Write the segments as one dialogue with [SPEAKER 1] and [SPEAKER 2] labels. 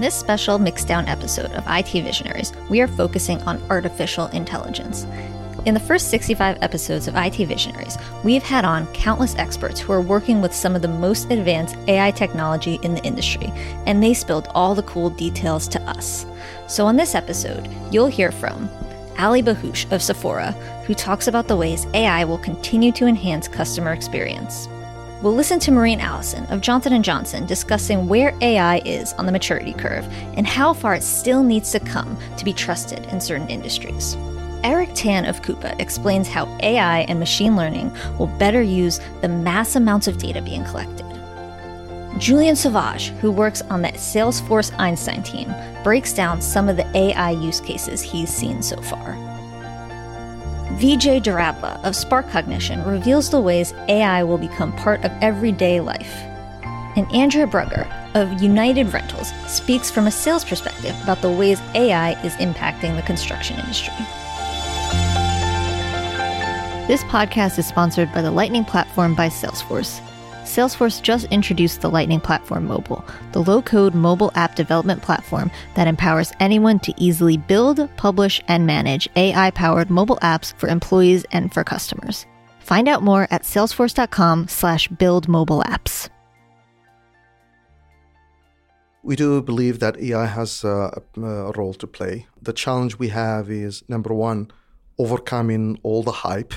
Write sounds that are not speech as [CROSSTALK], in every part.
[SPEAKER 1] On this special Mixdown episode of IT Visionaries, we are focusing on artificial intelligence. In the first 65 episodes of IT Visionaries, we've had on countless experts who are working with some of the most advanced AI technology in the industry, and they spilled all the cool details to us. So, on this episode, you'll hear from Ali Bahush of Sephora, who talks about the ways AI will continue to enhance customer experience. We'll listen to Marene Allison of Johnson & Johnson discussing where AI is on the maturity curve and how far it still needs to come to be trusted in certain industries. Eric Tan of Coupa explains how AI and machine learning will better use the mass amounts of data being collected. Julian Sauvage, who works on the Salesforce Einstein team, breaks down some of the AI use cases he's seen so far. Vijay Dharadla of Spark Cognition reveals the ways AI will become part of everyday life. And Andrea Brugger of United Rentals speaks from a sales perspective about the ways AI is impacting the construction industry. This podcast is sponsored by the Lightning Platform by Salesforce. Salesforce just introduced the Lightning Platform Mobile, the low code mobile app development platform that empowers anyone to easily build, publish, and manage AI powered mobile apps for employees and for customers. Find out more at salesforce.com slash build mobile apps.
[SPEAKER 2] We do believe that AI has uh, a, a role to play. The challenge we have is number one, overcoming all the hype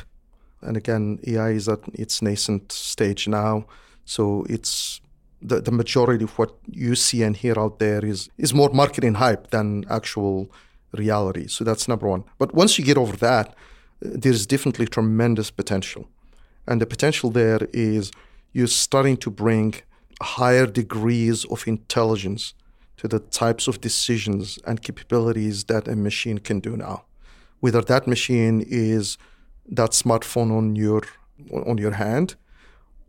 [SPEAKER 2] and again, AI is at its nascent stage now, so it's the, the majority of what you see and hear out there is is more marketing hype than actual reality. So that's number one. But once you get over that, there's definitely tremendous potential, and the potential there is you're starting to bring higher degrees of intelligence to the types of decisions and capabilities that a machine can do now. Whether that machine is that smartphone on your on your hand,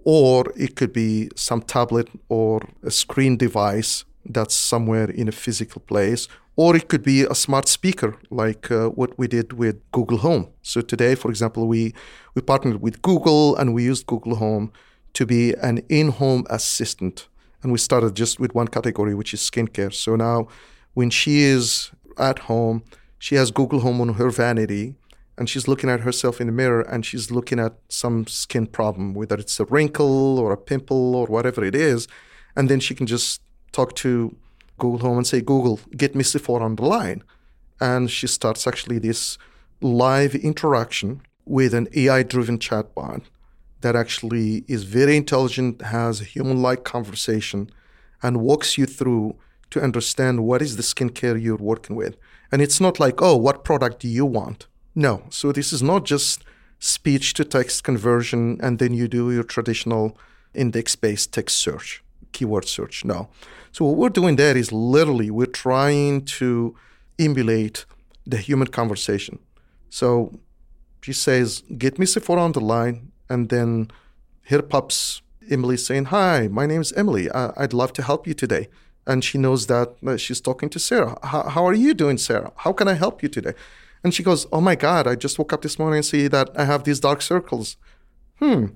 [SPEAKER 2] or it could be some tablet or a screen device that's somewhere in a physical place, or it could be a smart speaker like uh, what we did with Google Home. So today, for example, we we partnered with Google and we used Google Home to be an in-home assistant, and we started just with one category, which is skincare. So now, when she is at home, she has Google Home on her vanity and she's looking at herself in the mirror and she's looking at some skin problem, whether it's a wrinkle or a pimple or whatever it is. And then she can just talk to Google Home and say, Google, get me Sephora on the line. And she starts actually this live interaction with an AI driven chatbot that actually is very intelligent, has a human like conversation, and walks you through to understand what is the skincare you're working with. And it's not like, oh, what product do you want? No. So this is not just speech to text conversion and then you do your traditional index based text search, keyword search. No. So what we're doing there is literally we're trying to emulate the human conversation. So she says, Get me Sephora on the line. And then here pops Emily saying, Hi, my name is Emily. I'd love to help you today. And she knows that uh, she's talking to Sarah. How are you doing, Sarah? How can I help you today? And she goes, Oh my God, I just woke up this morning and see that I have these dark circles. Hmm.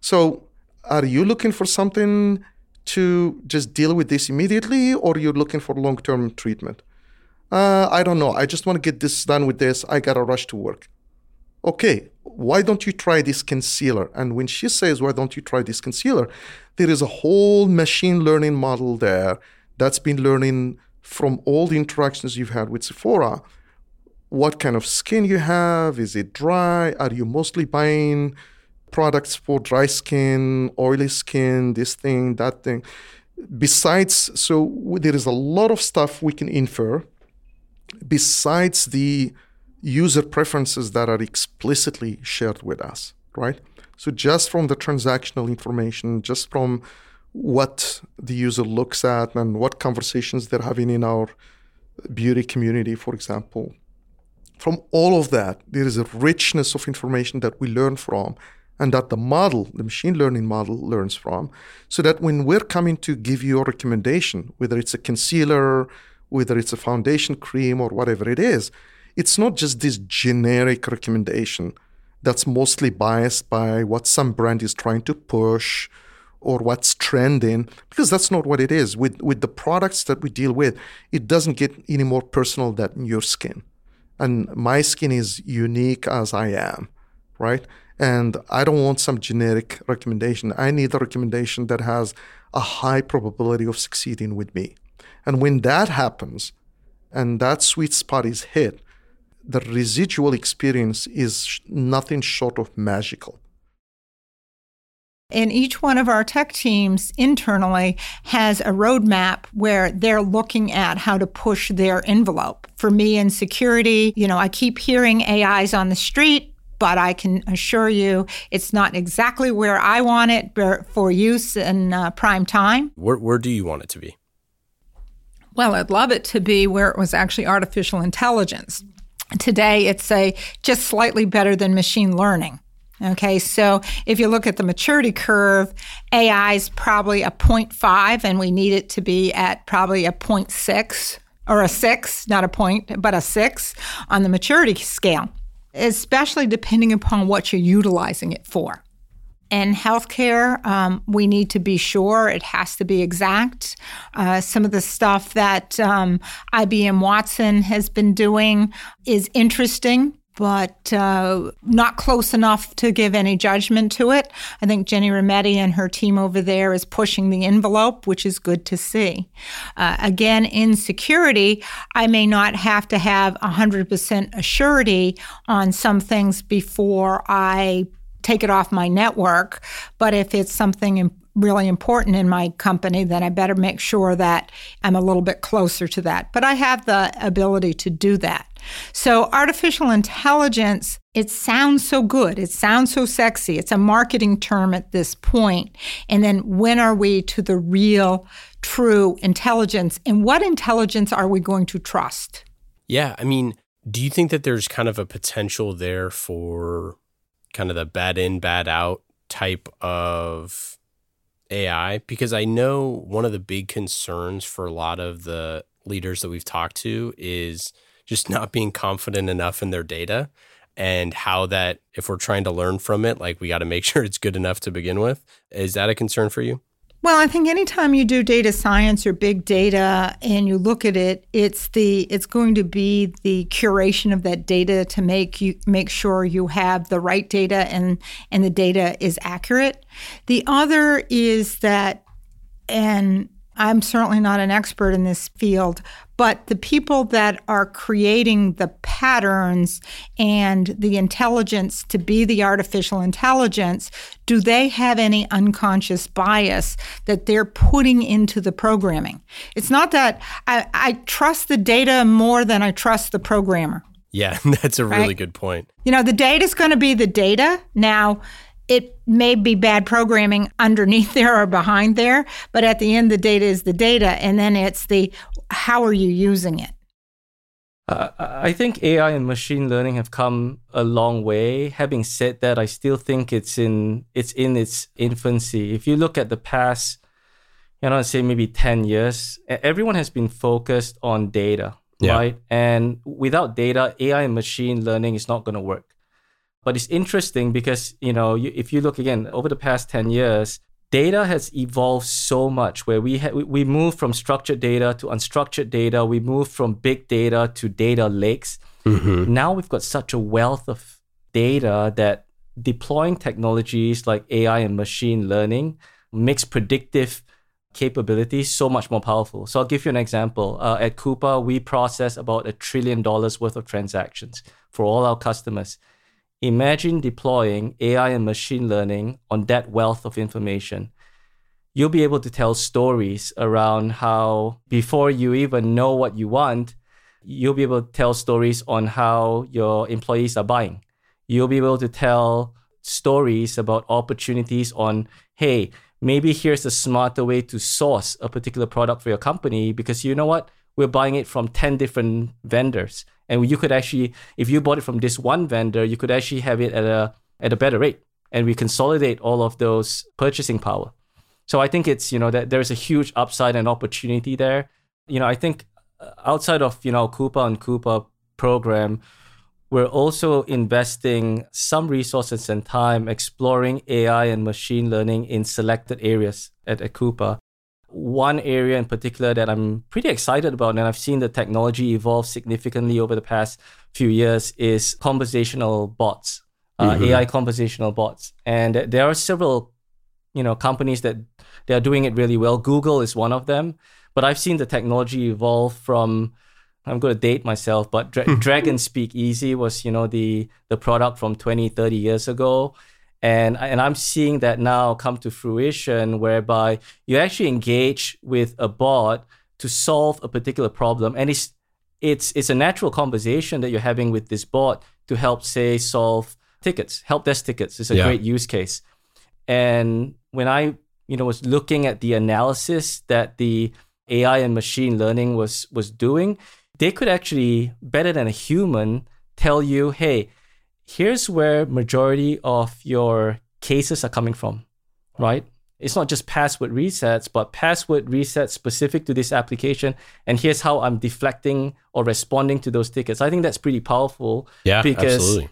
[SPEAKER 2] So are you looking for something to just deal with this immediately or you're looking for long term treatment? Uh, I don't know. I just want to get this done with this. I got to rush to work. Okay, why don't you try this concealer? And when she says, Why don't you try this concealer? There is a whole machine learning model there that's been learning from all the interactions you've had with Sephora what kind of skin you have. Is it dry? Are you mostly buying products for dry skin, oily skin, this thing, that thing? Besides, so there is a lot of stuff we can infer besides the user preferences that are explicitly shared with us, right? So just from the transactional information, just from what the user looks at and what conversations they're having in our beauty community, for example, from all of that, there is a richness of information that we learn from and that the model, the machine learning model, learns from. So that when we're coming to give you a recommendation, whether it's a concealer, whether it's a foundation cream, or whatever it is, it's not just this generic recommendation that's mostly biased by what some brand is trying to push or what's trending because that's not what it is. With with the products that we deal with, it doesn't get any more personal than your skin. And my skin is unique as I am, right? And I don't want some generic recommendation. I need a recommendation that has a high probability of succeeding with me. And when that happens and that sweet spot is hit, the residual experience is nothing short of magical.
[SPEAKER 3] And each one of our tech teams internally has a roadmap where they're looking at how to push their envelope. For me in security, you know, I keep hearing AIs on the street, but I can assure you it's not exactly where I want it for use in uh, prime time.
[SPEAKER 4] Where, where do you want it to be?
[SPEAKER 3] Well, I'd love it to be where it was actually artificial intelligence. Today, it's a just slightly better than machine learning. Okay, so if you look at the maturity curve, AI is probably a 0.5, and we need it to be at probably a 0.6 or a 6, not a point, but a 6 on the maturity scale, especially depending upon what you're utilizing it for. In healthcare, um, we need to be sure it has to be exact. Uh, some of the stuff that um, IBM Watson has been doing is interesting but uh, not close enough to give any judgment to it. I think Ginni Rometty and her team over there is pushing the envelope, which is good to see. Uh, again, in security, I may not have to have 100% assurity on some things before I take it off my network, but if it's something really important in my company, then I better make sure that I'm a little bit closer to that. But I have the ability to do that. So, artificial intelligence, it sounds so good. It sounds so sexy. It's a marketing term at this point. And then, when are we to the real, true intelligence? And what intelligence are we going to trust?
[SPEAKER 4] Yeah. I mean, do you think that there's kind of a potential there for kind of the bad in, bad out type of AI? Because I know one of the big concerns for a lot of the leaders that we've talked to is just not being confident enough in their data and how that if we're trying to learn from it like we got to make [LAUGHS] sure it's good enough to begin with is that a concern for you
[SPEAKER 3] well, I think anytime you do data science or big data and you look at it, it's the it's going to be the curation of that data to make you make sure you have the right data and and the data is accurate. The other is that and I'm certainly not an expert in this field, but the people that are creating the patterns and the intelligence to be the artificial intelligence, do they have any unconscious bias that they're putting into the programming? It's not that I, I trust the data more than I trust the programmer.
[SPEAKER 4] Yeah, [LAUGHS] that's a really right? good point.
[SPEAKER 3] You know, the data is going to be the data. Now, it may be bad programming underneath there or behind there, but at the end, the data is the data. And then it's the how are you using it?
[SPEAKER 5] Uh, I think AI and machine learning have come a long way. Having said that, I still think it's in it's in its infancy. If you look at the past, you know, say maybe ten years, everyone has been focused on data, yeah. right? And without data, AI and machine learning is not going to work. But it's interesting because, you know, you, if you look again over the past 10 years, data has evolved so much where we, ha- we move from structured data to unstructured data. We move from big data to data lakes. Mm-hmm. Now we've got such a wealth of data that deploying technologies like AI and machine learning makes predictive capabilities so much more powerful. So I'll give you an example. Uh, at Coupa, we process about a trillion dollars worth of transactions for all our customers. Imagine deploying AI and machine learning on that wealth of information. You'll be able to tell stories around how, before you even know what you want, you'll be able to tell stories on how your employees are buying. You'll be able to tell stories about opportunities on, hey, maybe here's a smarter way to source a particular product for your company because you know what? We're buying it from 10 different vendors and you could actually if you bought it from this one vendor you could actually have it at a at a better rate. And we consolidate all of those purchasing power. So i think it's you know that there's a huge upside and opportunity there. You know i think uh, outside of you know coupa and coupa program we're also investing some resources and time exploring AI and machine learning in selected areas at Coupa. One area in particular that I'm pretty excited about, and I've seen the technology evolve significantly over the past few years, is conversational bots, uh, mm-hmm. AI conversational bots. And there are several, you know, companies that they are doing it really well. Google is one of them. But I've seen the technology evolve from I'm going to date myself, but Dra- Dragon Speak Easy was, you know, the the product from 20, 30 years ago. And, and I'm seeing that now come to fruition whereby you actually engage with a bot to solve a particular problem. And it's it's it's a natural conversation that you're having with this bot to help, say, solve tickets, help desk tickets. It's a yeah. great use case. And when I, you know, was looking at the analysis that the AI and machine learning was was doing, they could actually better than a human tell you, hey, here's where majority of your cases are coming from, right? It's not just password resets, but password resets specific to this application. And here's how I'm deflecting or responding to those tickets. I think that's pretty powerful.
[SPEAKER 4] Yeah, because absolutely.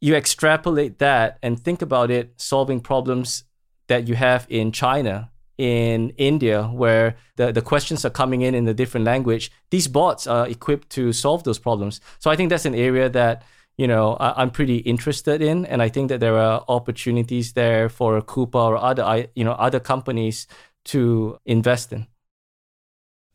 [SPEAKER 5] You extrapolate that and think about it solving problems that you have in China in India where the, the questions are coming in in a different language, these bots are equipped to solve those problems. So I think that's an area that you know I, am pretty interested in, and I think that there are opportunities there for Coupa or other you know other companies to invest in.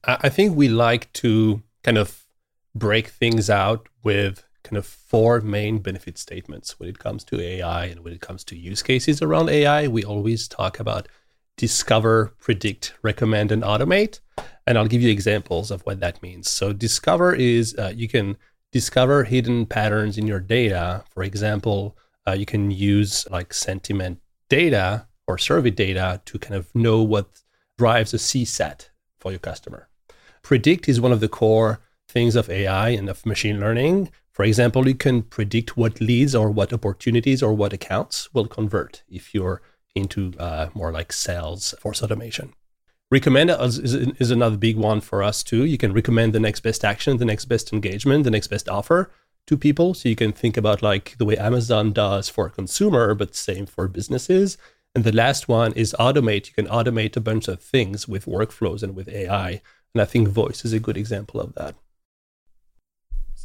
[SPEAKER 6] I think we like to kind of break things out with kind of four main benefit statements when it comes to AI and when it comes to use cases around AI. We always talk about discover, predict, recommend, and automate. And I'll give you examples of what that means. So, discover is uh, you can discover hidden patterns in your data. For example, uh, you can use like sentiment data or survey data to kind of know what drives a CSAT for your customer. Predict is one of the core things of AI and of machine learning. For example, you can predict what leads or what opportunities or what accounts will convert if you're into uh, more like sales force automation. Recommend is, is another big one for us too. You can recommend the next best action, the next best engagement, the next best offer to people. So you can think about like the way Amazon does for a consumer, but same for businesses. And the last one is automate. You can automate a bunch of things with workflows and with AI. And I think voice is a good example of that.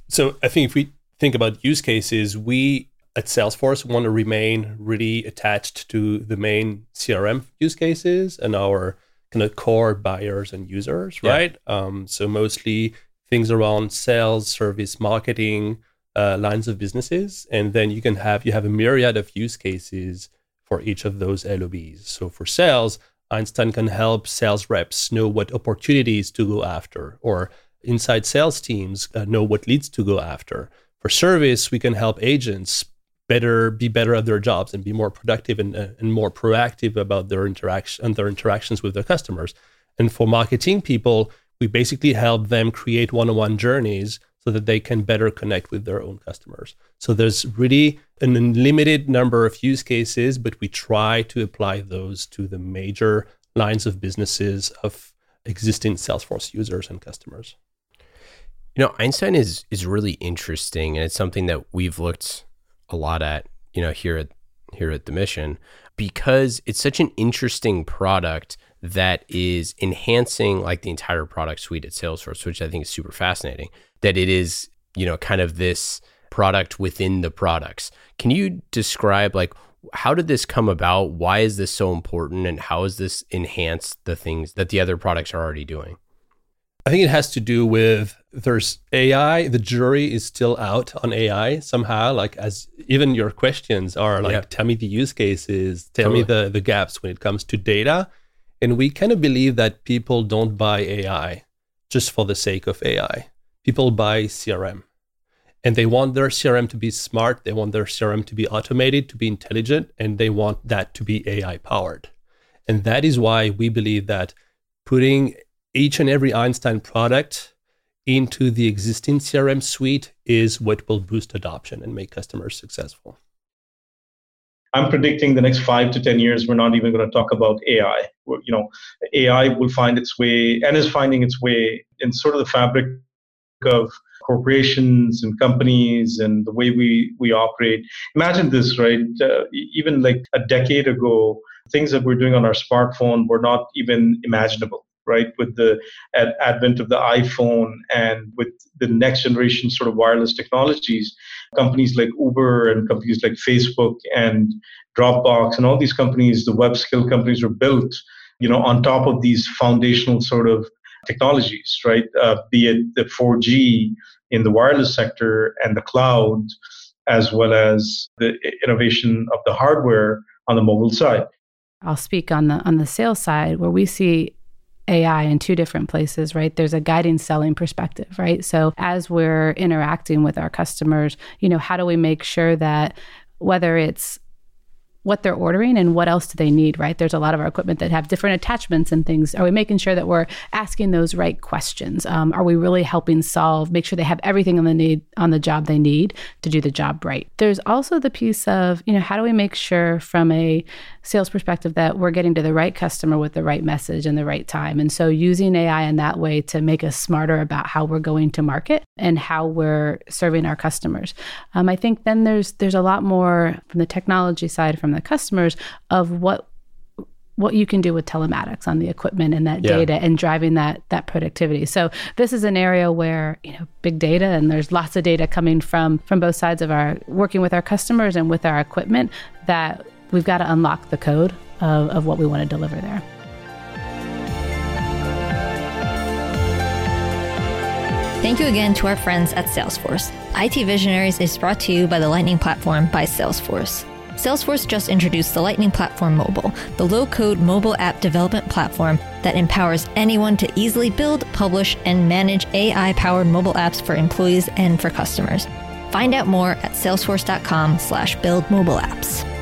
[SPEAKER 6] So I think if we think about use cases, we at Salesforce want to remain really attached to the main CRM use cases and our kind of core buyers and users, yeah. right? Um, so mostly things around sales, service, marketing, uh, lines of businesses, and then you can have you have a myriad of use cases for each of those LOBs. So for sales, Einstein can help sales reps know what opportunities to go after, or inside sales teams uh, know what leads to go after. For service, we can help agents better be better at their jobs and be more productive and, uh, and more proactive about their interaction and their interactions with their customers. And for marketing people we basically help them create one-on-one journeys so that they can better connect with their own customers. So there's really an unlimited number of use cases but we try to apply those to the major lines of businesses of existing salesforce users and customers.
[SPEAKER 4] You know einstein is is really interesting and it's something that we've looked a lot at, you know, here at here at the mission because it's such an interesting product that is enhancing like the entire product suite at Salesforce, which I think is super fascinating. That it is, you know, kind of this product within the products. Can you describe like how did this come about? Why is this so important and how has this enhanced the things that the other products are already doing?
[SPEAKER 6] I think it has to do with there's AI. The jury is still out on AI somehow. Like as even your questions are like, yeah. tell me the use cases, tell totally. me the the gaps when it comes to data, and we kind of believe that people don't buy AI just for the sake of AI. People buy CRM, and they want their CRM to be smart. They want their CRM to be automated, to be intelligent, and they want that to be AI powered. And that is why we believe that putting each and every Einstein product into the existing CRM suite is what will boost adoption and make customers successful.
[SPEAKER 7] I'm predicting the next five to 10 years, we're not even going to talk about AI. You know, AI will find its way and is finding its way in sort of the fabric of corporations and companies and the way we, we operate. Imagine this, right? Uh, even like a decade ago, things that we're doing on our smartphone were not even imaginable right with the ad- advent of the iphone and with the next generation sort of wireless technologies companies like uber and companies like facebook and dropbox and all these companies the web skill companies were built you know on top of these foundational sort of technologies right? Uh, be it the 4g in the wireless sector and the cloud as well as the innovation of the hardware on the mobile side.
[SPEAKER 8] I'll speak on the on the sales side where we see AI in two different places, right? There's a guiding selling perspective, right? So as we're interacting with our customers, you know, how do we make sure that whether it's what they're ordering and what else do they need, right? There's a lot of our equipment that have different attachments and things. Are we making sure that we're asking those right questions? Um, are we really helping solve, make sure they have everything on the need on the job they need to do the job right? There's also the piece of, you know, how do we make sure from a sales perspective that we're getting to the right customer with the right message and the right time? And so using AI in that way to make us smarter about how we're going to market and how we're serving our customers. Um, I think then there's there's a lot more from the technology side from the customers of what what you can do with telematics on the equipment and that yeah. data and driving that that productivity. So this is an area where, you know, big data and there's lots of data coming from from both sides of our working with our customers and with our equipment that we've got to unlock the code of, of what we want to deliver there.
[SPEAKER 1] Thank you again to our friends at Salesforce. IT Visionaries is brought to you by the Lightning Platform by Salesforce. Salesforce just introduced the Lightning Platform Mobile, the low code mobile app development platform that empowers anyone to easily build, publish, and manage AI powered mobile apps for employees and for customers. Find out more at salesforce.com slash build mobile apps.